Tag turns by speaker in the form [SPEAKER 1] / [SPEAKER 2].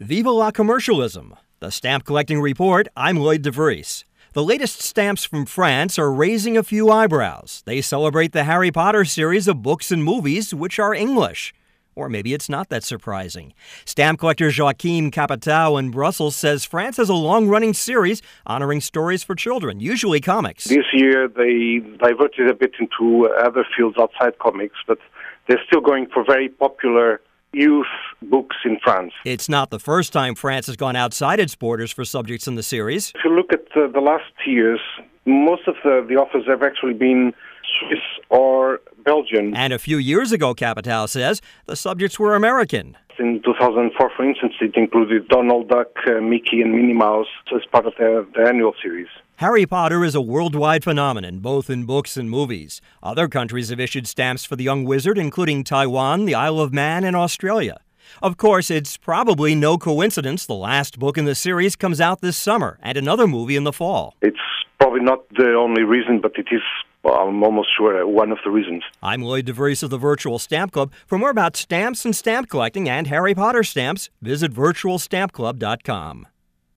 [SPEAKER 1] Viva la commercialism. The Stamp Collecting Report. I'm Lloyd DeVries. The latest stamps from France are raising a few eyebrows. They celebrate the Harry Potter series of books and movies, which are English. Or maybe it's not that surprising. Stamp collector Joachim Capital in Brussels says France has a long running series honoring stories for children, usually comics.
[SPEAKER 2] This year they diverted a bit into other fields outside comics, but they're still going for very popular youth books in France.
[SPEAKER 1] It's not the first time France has gone outside its borders for subjects in the series.
[SPEAKER 2] If you look at uh, the last years, most of the, the authors have actually been Swiss or Belgian.
[SPEAKER 1] And a few years ago, Capital says, the subjects were American.
[SPEAKER 2] In 2004, for instance, it included Donald Duck, uh, Mickey, and Minnie Mouse as part of the, their annual series.
[SPEAKER 1] Harry Potter is a worldwide phenomenon, both in books and movies. Other countries have issued stamps for the young wizard, including Taiwan, the Isle of Man, and Australia. Of course, it's probably no coincidence the last book in the series comes out this summer and another movie in the fall.
[SPEAKER 2] It's probably not the only reason, but it is, well, I'm almost sure, one of the reasons.
[SPEAKER 1] I'm Lloyd DeVries of the Virtual Stamp Club. For more about stamps and stamp collecting and Harry Potter stamps, visit virtualstampclub.com.